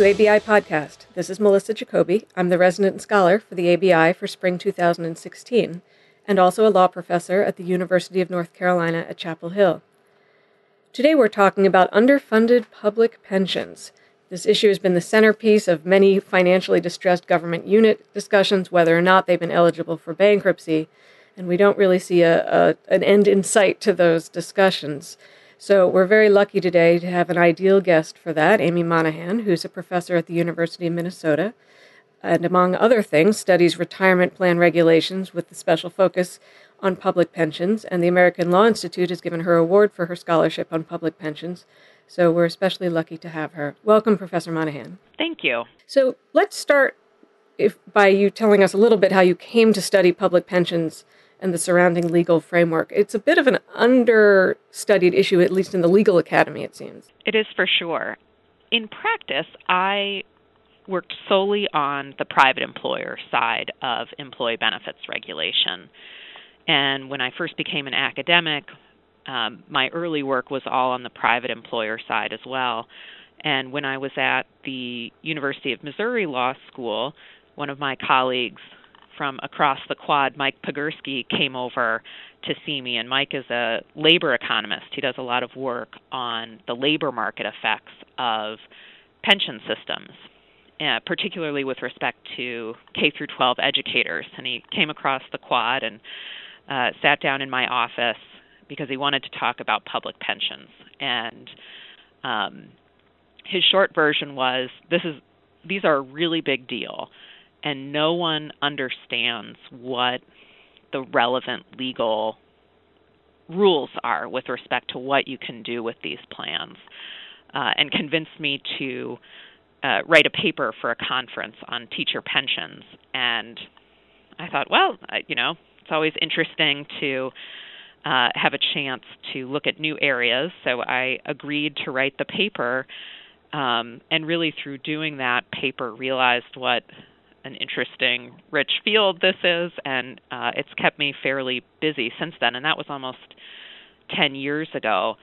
To ABI Podcast. This is Melissa Jacoby. I'm the resident scholar for the ABI for spring 2016 and also a law professor at the University of North Carolina at Chapel Hill. Today we're talking about underfunded public pensions. This issue has been the centerpiece of many financially distressed government unit discussions, whether or not they've been eligible for bankruptcy, and we don't really see a, a an end in sight to those discussions. So we're very lucky today to have an ideal guest for that, Amy Monahan, who's a professor at the University of Minnesota, and among other things, studies retirement plan regulations with the special focus on public pensions. And the American Law Institute has given her award for her scholarship on public pensions. So we're especially lucky to have her. Welcome, Professor Monahan. Thank you. So let's start if, by you telling us a little bit how you came to study public pensions and the surrounding legal framework. It's a bit of an understudied issue, at least in the legal academy, it seems. It is for sure. In practice, I worked solely on the private employer side of employee benefits regulation. And when I first became an academic, um, my early work was all on the private employer side as well. And when I was at the University of Missouri Law School, one of my colleagues from across the quad, Mike Podgursky, came over to see me. And Mike is a labor economist. He does a lot of work on the labor market effects of pension systems, uh, particularly with respect to K through 12 educators. And he came across the quad and uh, sat down in my office because he wanted to talk about public pensions. And um, his short version was, "This is these are a really big deal." And no one understands what the relevant legal rules are with respect to what you can do with these plans, uh, and convinced me to uh, write a paper for a conference on teacher pensions. And I thought, well, you know, it's always interesting to uh, have a chance to look at new areas. So I agreed to write the paper, um, and really through doing that paper, realized what an interesting, rich field this is, and uh, it's kept me fairly busy since then. And that was almost 10 years ago.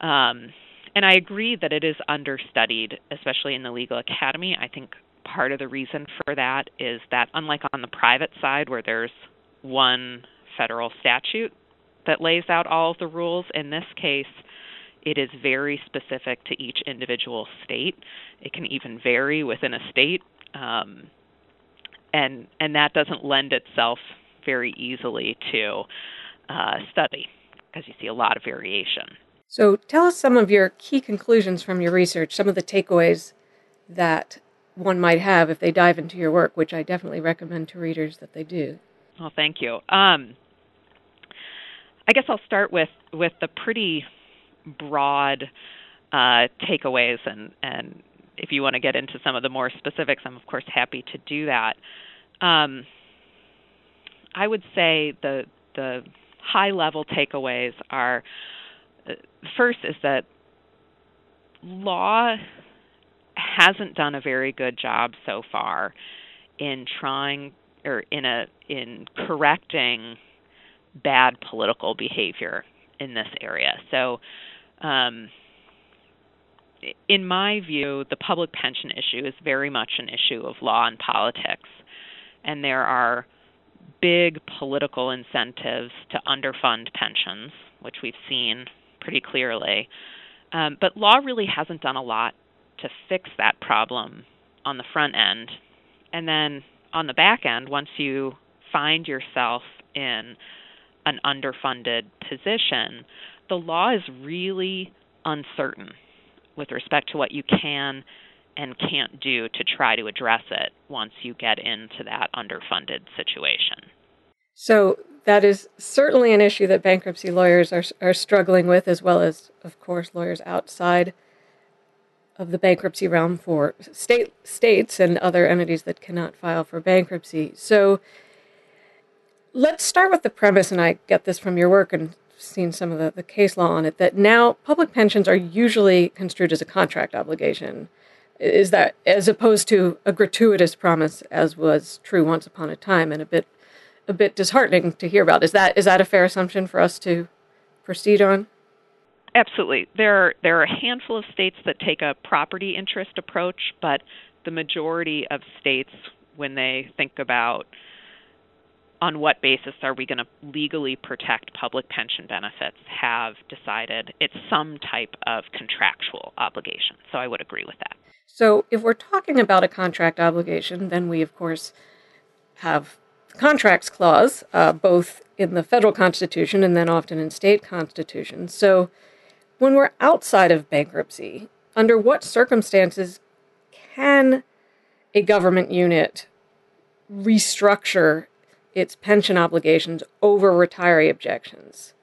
Um, and I agree that it is understudied, especially in the legal academy. I think part of the reason for that is that, unlike on the private side, where there's one federal statute that lays out all of the rules, in this case, it is very specific to each individual state. It can even vary within a state. Um, and and that doesn't lend itself very easily to uh, study because you see a lot of variation. So, tell us some of your key conclusions from your research, some of the takeaways that one might have if they dive into your work, which I definitely recommend to readers that they do. Well, thank you. Um, I guess I'll start with with the pretty broad uh, takeaways, and and if you want to get into some of the more specifics, I'm of course happy to do that. Um, I would say the the high level takeaways are uh, first is that law hasn't done a very good job so far in trying or in a in correcting bad political behavior in this area. So um, in my view, the public pension issue is very much an issue of law and politics and there are big political incentives to underfund pensions, which we've seen pretty clearly. Um, but law really hasn't done a lot to fix that problem on the front end. And then on the back end, once you find yourself in an underfunded position, the law is really uncertain with respect to what you can and can't do to try to address it once you get into that underfunded situation. So that is certainly an issue that bankruptcy lawyers are are struggling with, as well as, of course, lawyers outside of the bankruptcy realm for state states and other entities that cannot file for bankruptcy. So let's start with the premise, and I get this from your work and seen some of the, the case law on it, that now public pensions are usually construed as a contract obligation. Is that as opposed to a gratuitous promise as was true once upon a time and a bit a bit disheartening to hear about. Is that is that a fair assumption for us to proceed on? Absolutely. There are, there are a handful of states that take a property interest approach, but the majority of states, when they think about on what basis are we going to legally protect public pension benefits, have decided it's some type of contractual obligation. So I would agree with that. So if we're talking about a contract obligation, then we, of course, have the contracts clause, uh, both in the federal constitution and then often in state constitutions. So when we're outside of bankruptcy, under what circumstances can a government unit restructure its pension obligations over retiree objections?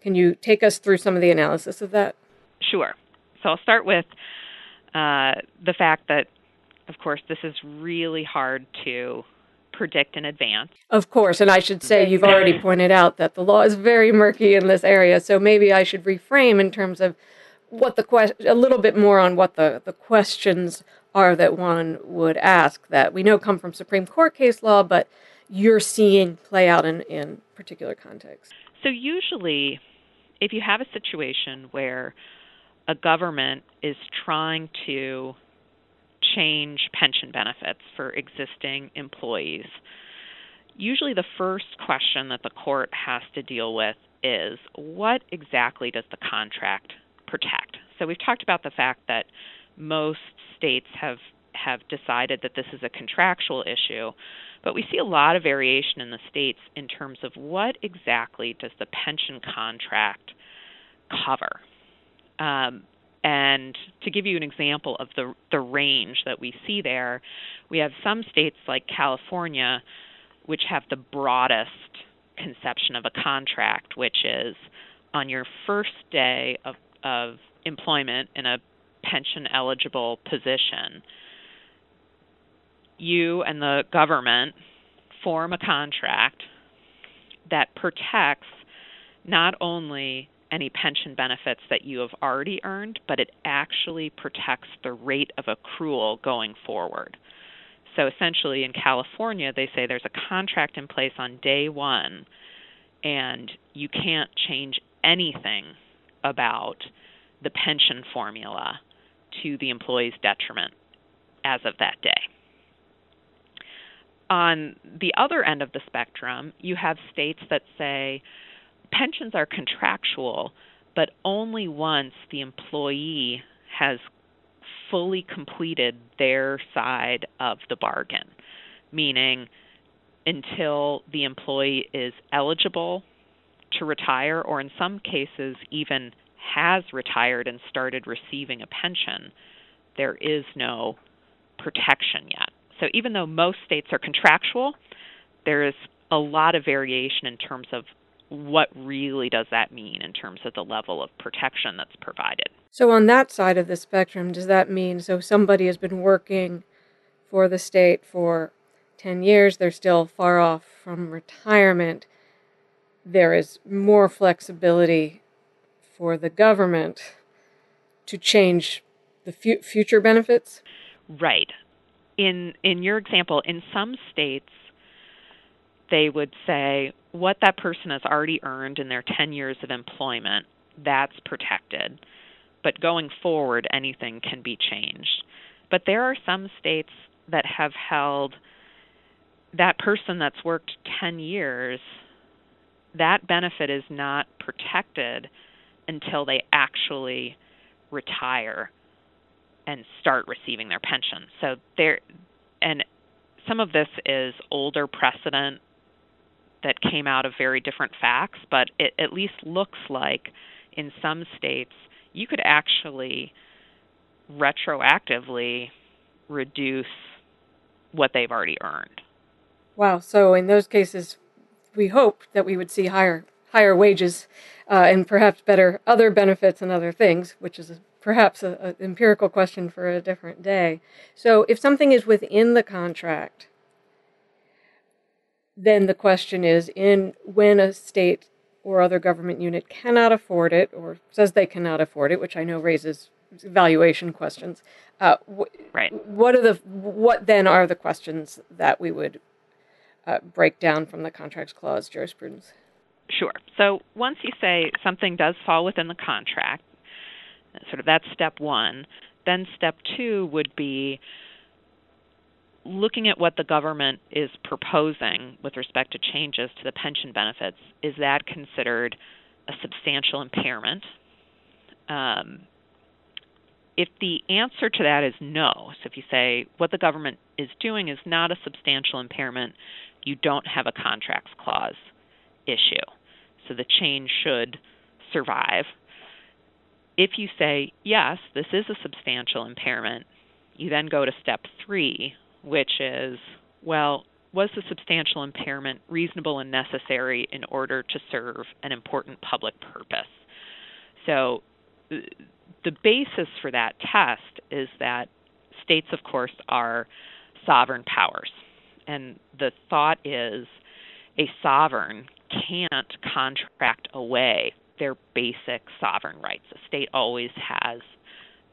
Can you take us through some of the analysis of that? Sure. So I'll start with uh, the fact that, of course, this is really hard to predict in advance. Of course, and I should say you've already pointed out that the law is very murky in this area, so maybe I should reframe in terms of what the question a little bit more on what the, the questions are that one would ask that we know come from Supreme Court case law, but you're seeing play out in, in particular contexts. So usually if you have a situation where a government is trying to change pension benefits for existing employees, usually the first question that the court has to deal with is what exactly does the contract protect? So we've talked about the fact that most states have have decided that this is a contractual issue, but we see a lot of variation in the states in terms of what exactly does the pension contract cover. Um, and to give you an example of the the range that we see there, we have some states like California, which have the broadest conception of a contract, which is on your first day of of employment in a pension eligible position, you and the government form a contract that protects not only any pension benefits that you have already earned, but it actually protects the rate of accrual going forward. So essentially, in California, they say there's a contract in place on day one, and you can't change anything about the pension formula to the employee's detriment as of that day. On the other end of the spectrum, you have states that say, pensions are contractual, but only once the employee has fully completed their side of the bargain, meaning until the employee is eligible to retire, or in some cases, even has retired and started receiving a pension, there is no protection yet. So even though most states are contractual, there is a lot of variation in terms of what really does that mean in terms of the level of protection that's provided. So, on that side of the spectrum, does that mean so somebody has been working for the state for 10 years, they're still far off from retirement? There is more flexibility for the government to change the fu- future benefits? Right. In in your example, in some states they would say what that person has already earned in their 10 years of employment, that's protected. But going forward, anything can be changed. But there are some states that have held that person that's worked 10 years, that benefit is not protected until they actually retire and start receiving their pension. So there and some of this is older precedent that came out of very different facts, but it at least looks like in some states you could actually retroactively reduce what they've already earned. Wow. So in those cases, we hope that we would see higher higher wages uh, and perhaps better other benefits and other things, which is a, perhaps an empirical question for a different day. So if something is within the contract then the question is in when a state or other government unit cannot afford it or says they cannot afford it, which I know raises valuation questions. Uh, wh- right. What are the what then are the questions that we would uh, break down from the contracts clause jurisprudence? Sure. So once you say something does fall within the contract, sort of that's step one, then step two would be looking at what the government is proposing with respect to changes to the pension benefits. Is that considered a substantial impairment? Um, if the answer to that is no, so if you say what the government is doing is not a substantial impairment, you don't have a contracts clause issue. So the change should survive. If you say, yes, this is a substantial impairment, you then go to step three, which is, well, was the substantial impairment reasonable and necessary in order to serve an important public purpose? So uh, the basis for that test is that states, of course, are sovereign powers. And the thought is a sovereign can't contract away their basic sovereign rights. A state always has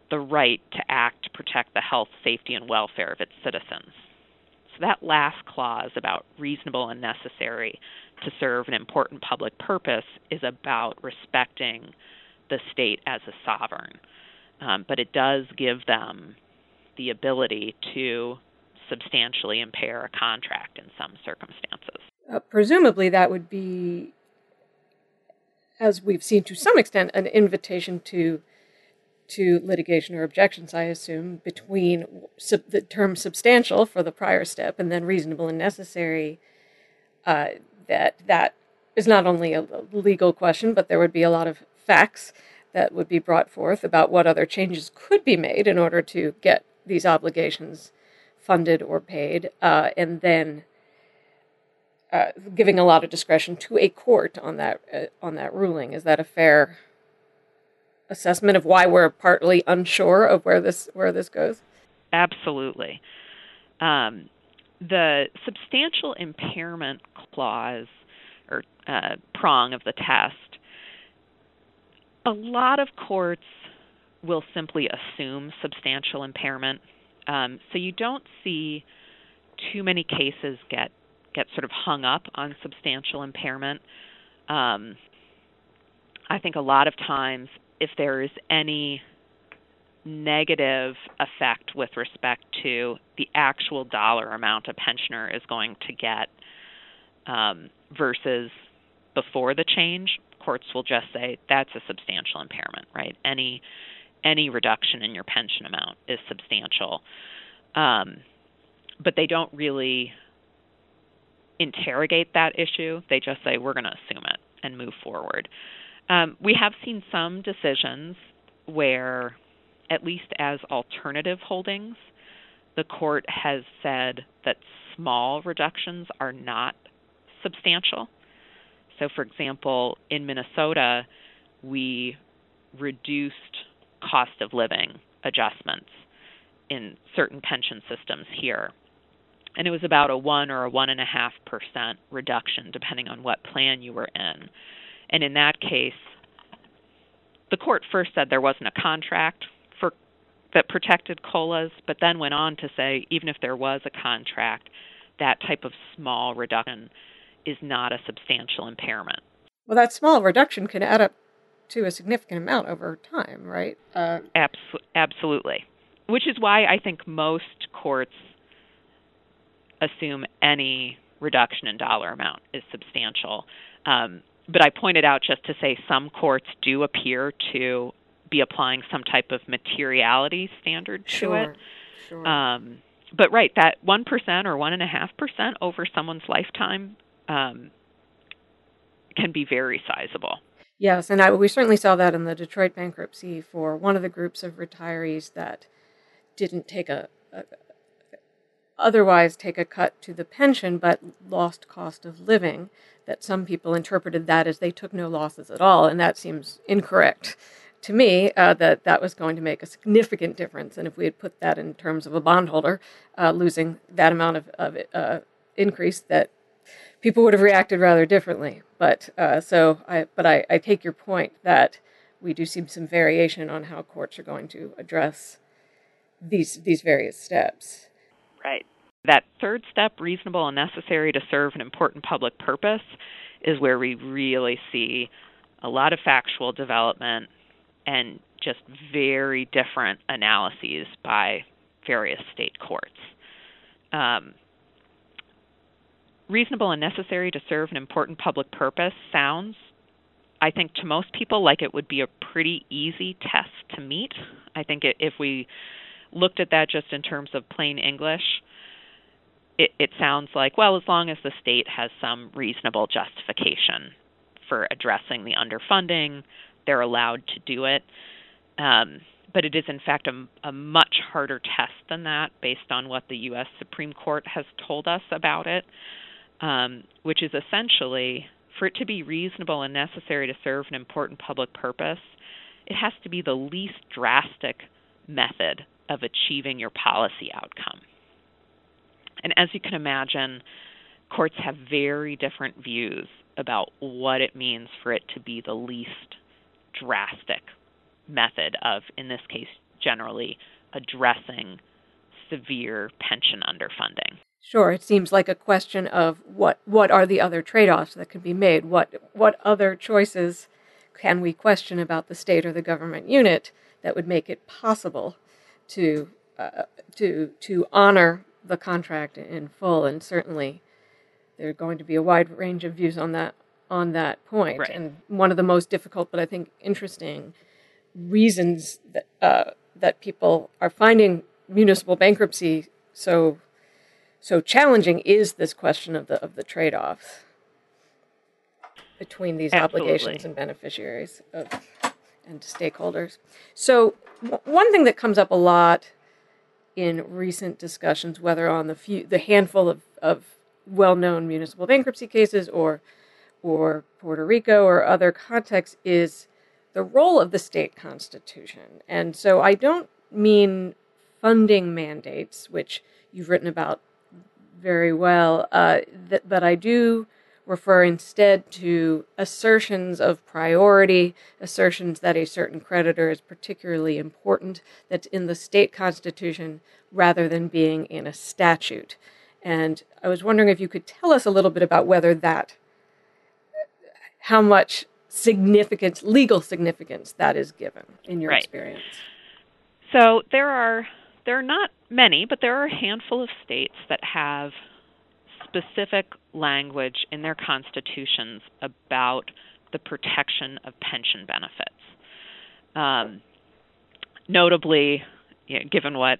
the right to act to protect the health, safety, and welfare of its citizens. So that last clause about reasonable and necessary to serve an important public purpose is about respecting the state as a sovereign. Um, but it does give them the ability to substantially impair a contract in some circumstances. Uh, presumably, that would be, as we've seen to some extent, an invitation to to litigation or objections. I assume between sub- the term "substantial" for the prior step and then "reasonable and necessary." Uh, that that is not only a legal question, but there would be a lot of facts that would be brought forth about what other changes could be made in order to get these obligations funded or paid, uh, and then uh, giving a lot of discretion to a court on that uh, on that ruling. Is that a fair assessment of why we're partly unsure of where this where this goes? Absolutely. Um, the substantial impairment clause or uh, prong of the test a lot of courts will simply assume substantial impairment. Um, so you don't see too many cases get get sort of hung up on substantial impairment. Um, I think a lot of times, if there is any negative effect with respect to the actual dollar amount a pensioner is going to get um, versus before the change, courts will just say that's a substantial impairment, right? Any any reduction in your pension amount is substantial, um, but they don't really interrogate that issue. They just say we're going to assume it and move forward. Um, we have seen some decisions where, at least as alternative holdings, the court has said that small reductions are not substantial. So, for example, in Minnesota, we reduced cost of living adjustments in certain pension systems here. And it was about a one or a one and a half percent reduction, depending on what plan you were in. And in that case, the court first said there wasn't a contract for that protected colas, but then went on to say even if there was a contract, that type of small reduction is not a substantial impairment. Well, that small reduction can add up to a significant amount over time, right? Uh, Abs- absolutely. Which is why I think most courts assume any reduction in dollar amount is substantial. Um, but I pointed out just to say some courts do appear to be applying some type of materiality standard to sure, it. Sure. Um, but right, that one percent or one and a half percent over someone's lifetime um, can be very sizable. Yes, and I, we certainly saw that in the Detroit bankruptcy for one of the groups of retirees that didn't take a, a otherwise take a cut to the pension but lost cost of living that some people interpreted that as they took no losses at all and that seems incorrect to me uh, that that was going to make a significant difference and if we had put that in terms of a bondholder uh, losing that amount of, of uh, increase that people would have reacted rather differently. But uh, so, I, but I, I take your point that we do see some variation on how courts are going to address these these various steps. Right. That third step, reasonable and necessary to serve an important public purpose, is where we really see a lot of factual development and just very different analyses by various state courts. Um, reasonable and necessary to serve an important public purpose sounds, I think, to most people like it would be a pretty easy test to meet. I think if we looked at that just in terms of plain English, it, it sounds like, well, as long as the state has some reasonable justification for addressing the underfunding, they're allowed to do it. Um, but it is, in fact, a, a, much harder test than that based on what the U.S. Supreme Court has told us about it, um, which is essentially for it to be reasonable and necessary to serve an important public purpose, it has to be the least drastic method of achieving your policy outcome. And as you can imagine, courts have very different views about what it means for it to be the least drastic method of, in this case, generally addressing severe pension underfunding. Sure, it seems like a question of what what are the other trade-offs that can be made? What what other choices can we question about the state or the government unit that would make it possible to uh, to to honor the contract in full? And certainly, there's going to be a wide range of views on that on that point. Right. And one of the most difficult, but I think interesting, reasons that uh, that people are finding municipal bankruptcy so so challenging is this question of the of the trade-offs between these Absolutely. obligations and beneficiaries of, and stakeholders. So one thing that comes up a lot in recent discussions, whether on the few, the handful of, of well-known municipal bankruptcy cases or or Puerto Rico or other contexts, is the role of the state constitution. And so I don't mean funding mandates, which you've written about very well, uh, th- but I do refer instead to assertions of priority, assertions that a certain creditor is particularly important, that's in the state constitution rather than being in a statute. And I was wondering if you could tell us a little bit about whether that, how much significance, legal significance, that is given in your right. experience. So there are there are not many, but there are a handful of states that have specific language in their constitutions about the protection of pension benefits. Um, notably, you know, given what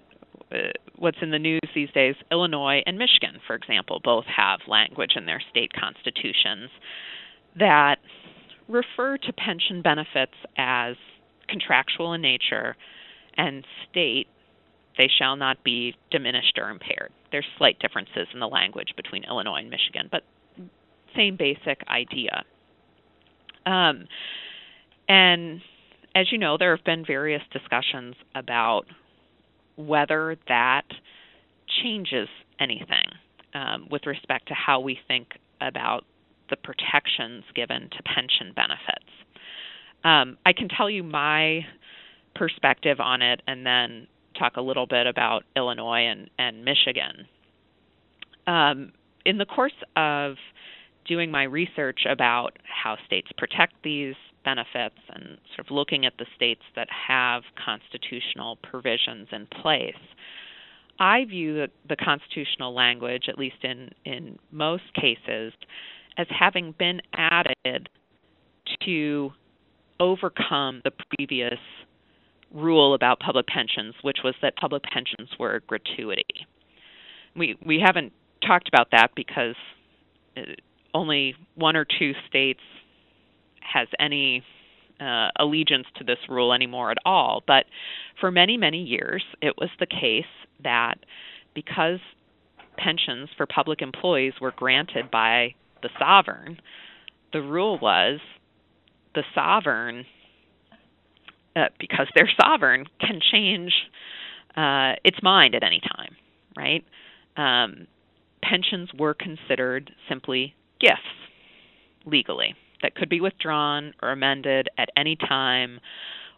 uh, what's in the news these days, Illinois and Michigan, for example, both have language in their state constitutions that refer to pension benefits as contractual in nature and state they shall not be diminished or impaired. There's slight differences in the language between Illinois and Michigan, but same basic idea. Um, and as you know, there have been various discussions about whether that changes anything um, with respect to how we think about the protections given to pension benefits. Um, I can tell you my perspective on it and then talk a little bit about Illinois and, and Michigan. Um, in the course of doing my research about how states protect these benefits and sort of looking at the states that have constitutional provisions in place, I view the, the constitutional language, at least in, in most cases, as having been added to overcome the previous rule about public pensions, which was that public pensions were a gratuity. We we haven't talked about that because uh, only one or two states has any uh, allegiance to this rule anymore at all. But for many many years, it was the case that because pensions for public employees were granted by the sovereign, the rule was the sovereign uh, because they're sovereign, can change uh, its mind at any time, right? Um, pensions were considered simply gifts legally that could be withdrawn or amended at any time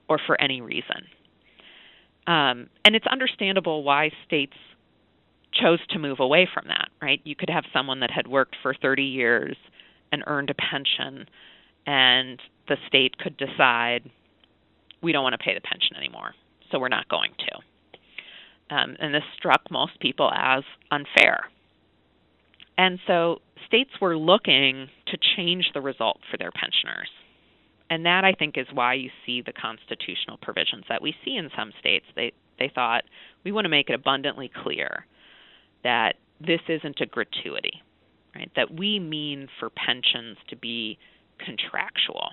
or for any reason. Um, and it's understandable why states chose to move away from that, right? You could have someone that had worked for 30 years and earned a pension, and the state could decide we don't want to pay the pension anymore, so we're not going to. Um, and this struck most people as unfair. And so states were looking to change the result for their pensioners. And that I think is why you see the constitutional provisions that we see in some states. They they thought we want to make it abundantly clear that this isn't a gratuity, right? That we mean for pensions to be contractual.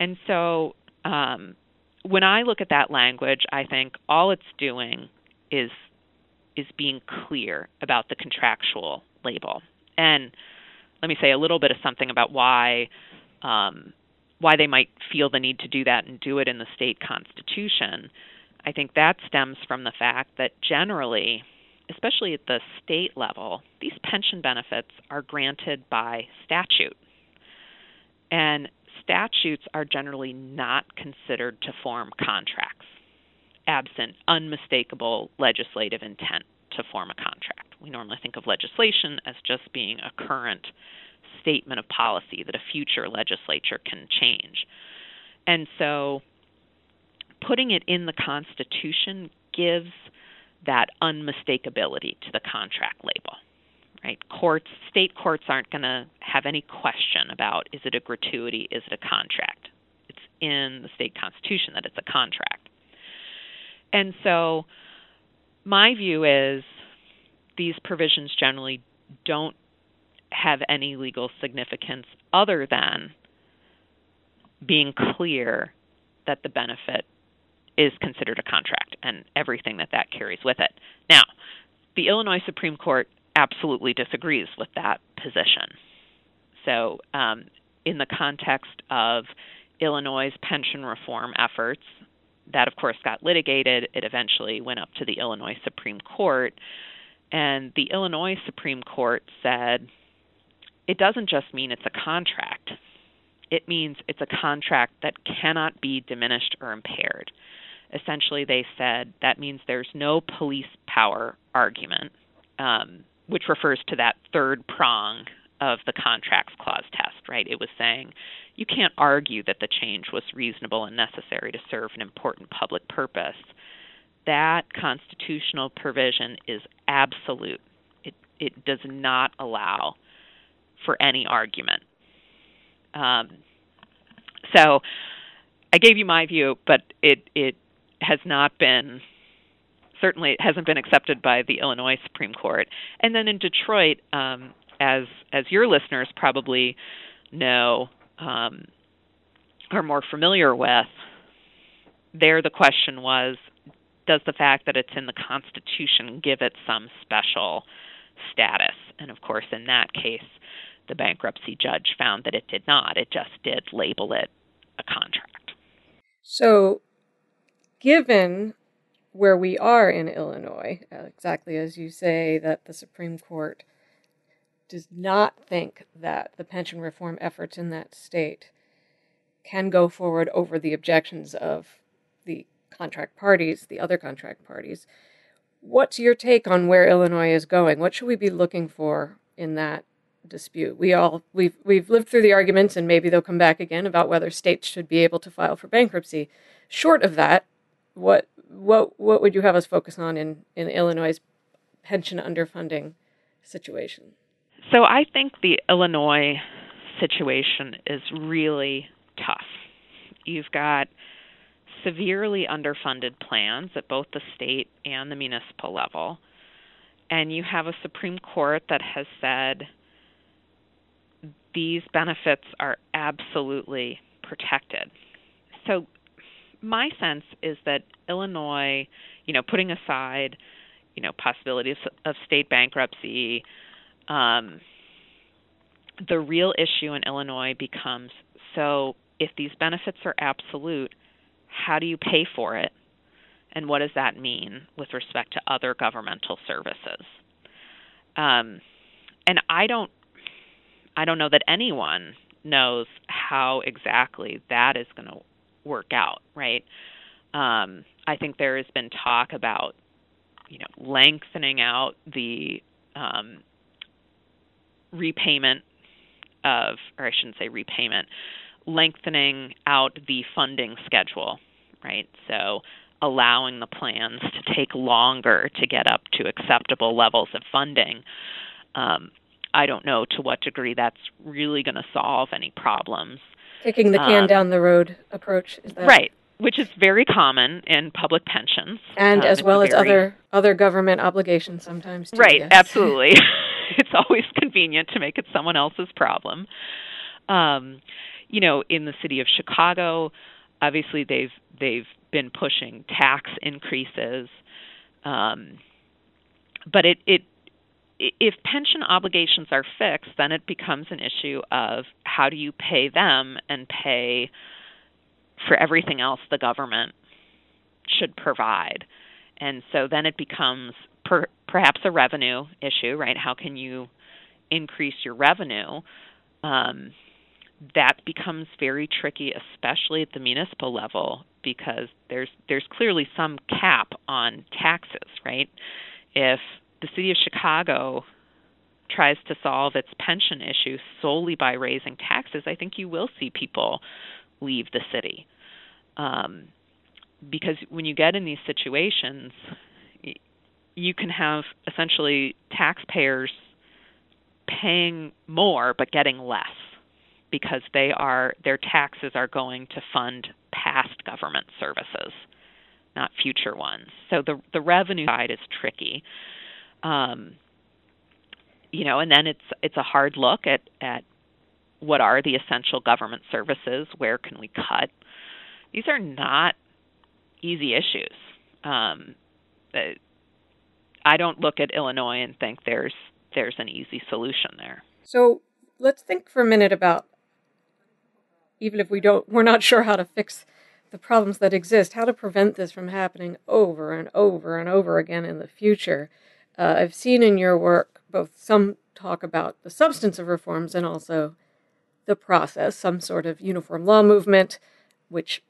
And so um, when I look at that language, I think all it's doing is is being clear about the contractual label. And let me say a little bit of something about why um, why they might feel the need to do that and do it in the state constitution. I think that stems from the fact that generally, especially at the state level, these pension benefits are granted by statute. And statutes are generally not considered to form contracts, absent unmistakable legislative intent to form a contract. We normally think of legislation as just being a current statement of policy that a future legislature can change. And so putting it in the Constitution gives that unmistakability to the contract label. Right? Courts, state courts aren't going to have any question about is it a gratuity, is it a contract. It's in the state constitution that it's a contract. And so my view is these provisions generally don't have any legal significance other than being clear that the benefit is considered a contract and everything that that carries with it. Now, the Illinois Supreme Court absolutely disagrees with that position. So, um, in the context of Illinois' pension reform efforts, that of course got litigated. It eventually went up to the Illinois Supreme Court. And the Illinois Supreme Court said it doesn't just mean it's a contract, it means it's a contract that cannot be diminished or impaired. Essentially, they said that means there's no police power argument, um, which refers to that third prong of the contracts clause test, right? It was saying you can't argue that the change was reasonable and necessary to serve an important public purpose. That constitutional provision is absolute. It it does not allow for any argument. Um, so I gave you my view, but it it has not been certainly it hasn't been accepted by the Illinois Supreme Court. And then in Detroit, um, as as your listeners probably know um, are more familiar with, there the question was, does the fact that it's in the Constitution give it some special status? And of course, in that case, the bankruptcy judge found that it did not. It just did label it a contract. So, given where we are in Illinois, uh, exactly as you say, that the Supreme Court does not think that the pension reform efforts in that state can go forward over the objections of the contract parties, the other contract parties. What's your take on where Illinois is going? What should we be looking for in that dispute? We all we've we've lived through the arguments and maybe they'll come back again about whether states should be able to file for bankruptcy. Short of that, what what what would you have us focus on in, in Illinois' pension underfunding situation? So I think the Illinois situation is really tough. You've got severely underfunded plans at both the state and the municipal level. And you have a Supreme Court that has said these benefits are absolutely protected. So, my sense is that Illinois, you know, putting aside, you know, possibilities of state bankruptcy, um, the real issue in Illinois becomes so if these benefits are absolute, how do you pay for it? And what does that mean with respect to other governmental services? Um, and I don't, I don't know that anyone knows how exactly that is going to work out, right? Um, I think there has been talk about, you know, lengthening out the um, repayment of, or I shouldn't say repayment, lengthening out the funding schedule, right? So allowing the plans to take longer to get up to acceptable levels of funding. Um, I don't know to what degree that's really going to solve any problems. Kicking the can um, down the road approach is that right, which is very common in public pensions, and um, as well as very, other other government obligations sometimes. Too, right, yes. absolutely. it's always convenient to make it someone else's problem. Um, you know, in the city of Chicago, obviously they've they've been pushing tax increases, um, but it it if pension obligations are fixed, then it becomes an issue of how do you pay them and pay for everything else the government should provide. And so then it becomes per, perhaps a revenue issue, right? How can you increase your revenue? Um, that becomes very tricky, especially at the municipal level, because there's there's clearly some cap on taxes, right? If the city of Chicago tries to solve its pension issue solely by raising taxes, I think you will see people leave the city. Um, because when you get in these situations, you can have essentially taxpayers paying more but getting less because they are their taxes are going to fund past government services, not future ones. So the the revenue side is tricky. Um, you know, and then it's it's a hard look at at what are the essential government services, where can we cut? These are not easy issues. Um, uh, I don't look at Illinois and think there's there's an easy solution there. So let's think for a minute about even if we don't we're not sure how to fix the problems that exist, how to prevent this from happening over and over and over again in the future. Uh, I've seen in your work both some talk about the substance of reforms and also the process, some sort of uniform law movement, which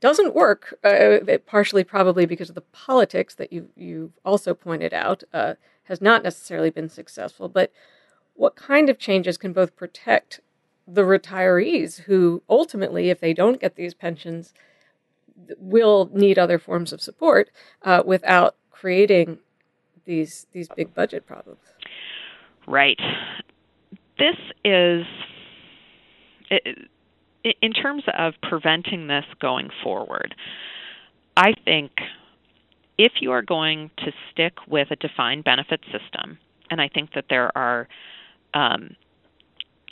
doesn't work, uh, partially probably because of the politics that you you also pointed out, uh, has not necessarily been successful. But what kind of changes can both protect the retirees who ultimately, if they don't get these pensions, will need other forms of support uh, without creating these these big budget problems. Right. This is in terms of preventing this going forward. I think if you are going to stick with a defined benefit system, and I think that there are um,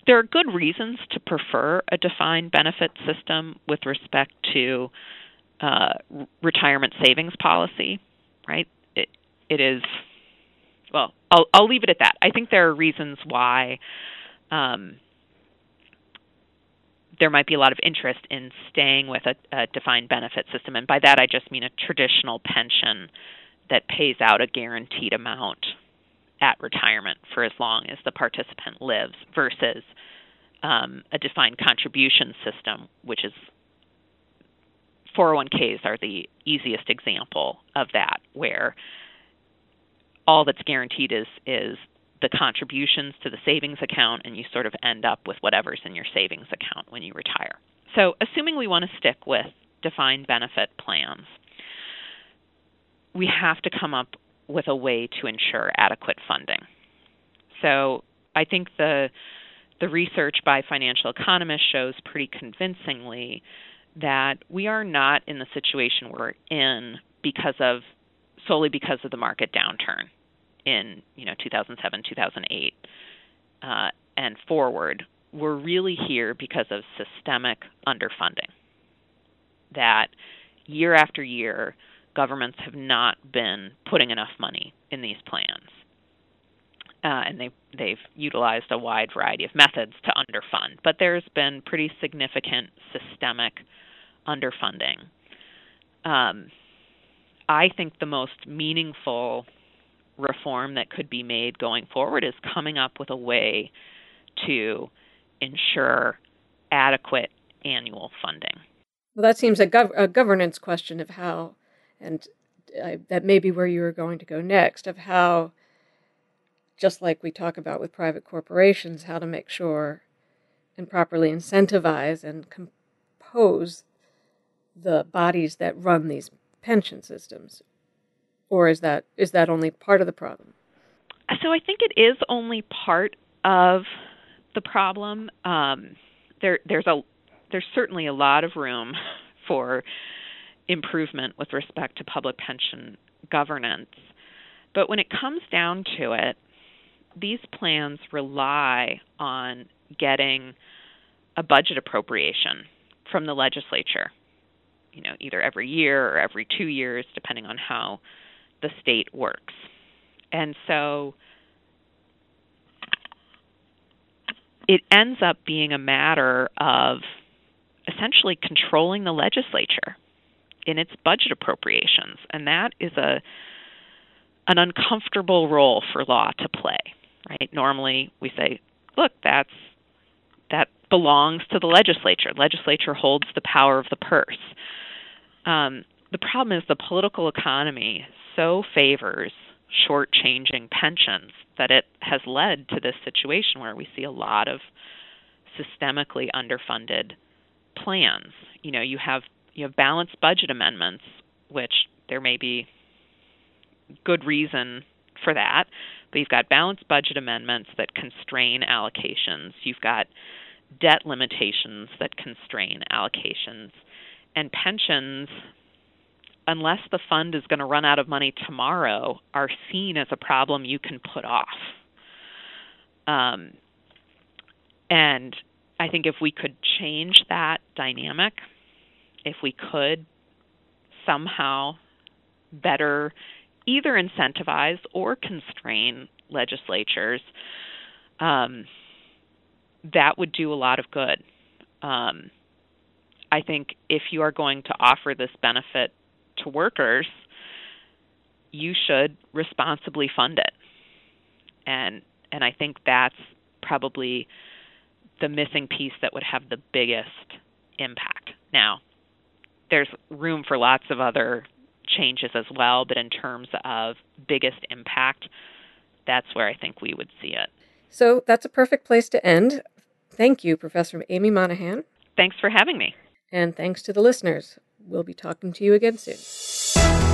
there are good reasons to prefer a defined benefit system with respect to uh, retirement savings policy, right? It, is, well, I'll, I'll leave it at that. I think there are reasons why um, there might be a lot of interest in staying with a, a defined benefit system. And by that, I just mean a traditional pension that pays out a guaranteed amount at retirement for as long as the participant lives versus um, a defined contribution system, which is 401ks are the easiest example of that, where all that's guaranteed is is the contributions to the savings account, and you sort of end up with whatever's in your savings account when you retire. So, assuming we want to stick with defined benefit plans, we have to come up with a way to ensure adequate funding. So I think the the research by financial economists shows pretty convincingly that we are not in the situation we're in because of solely because of the market downturn in you know 2007 2008 uh, and forward we're really here because of systemic underfunding that year after year governments have not been putting enough money in these plans. Uh, and they they've utilized a wide variety of methods to underfund, but there's been pretty significant systemic underfunding. Um, I think the most meaningful reform that could be made going forward is coming up with a way to ensure adequate annual funding. Well, that seems a, gov- a governance question of how and that may be where you were going to go next of how just like we talk about with private corporations how to make sure and properly incentivize and compose the bodies that run these pension systems? Or is that is that only part of the problem? So I think it is only part of the problem. Um, there, there's a there's certainly a lot of room for improvement with respect to public pension governance. But when it comes down to it, these plans rely on getting a budget appropriation from the legislature, you know, either every year or every two years, depending on how the state works. And so it ends up being a matter of essentially controlling the legislature in its budget appropriations and that is a an uncomfortable role for law to play right? Normally we say look that's that belongs to the legislature. Legislature holds the power of the purse um, the problem is the political economy so favors shortchanging pensions that it has led to this situation where we see a lot of systemically underfunded plans. You know, you have you have balanced budget amendments, which there may be good reason for that, but you've got balanced budget amendments that constrain allocations. You've got debt limitations that constrain allocations. And pensions unless the fund is going to run out of money tomorrow, are seen as a problem you can put off. Um, and I think if we could change that dynamic, if we could somehow better either incentivize or constrain legislatures, um, that would do a lot of good. Um, I think if you are going to offer this benefit to workers, you should responsibly fund it. And and I think that's probably the missing piece that would have the biggest impact. Now, there's room for lots of other changes as well, but in terms of biggest impact, that's where I think we would see it. So that's a perfect place to end. Thank you, Professor Amy Monahan. Thanks for having me. And thanks to the listeners. We'll be talking to you again soon.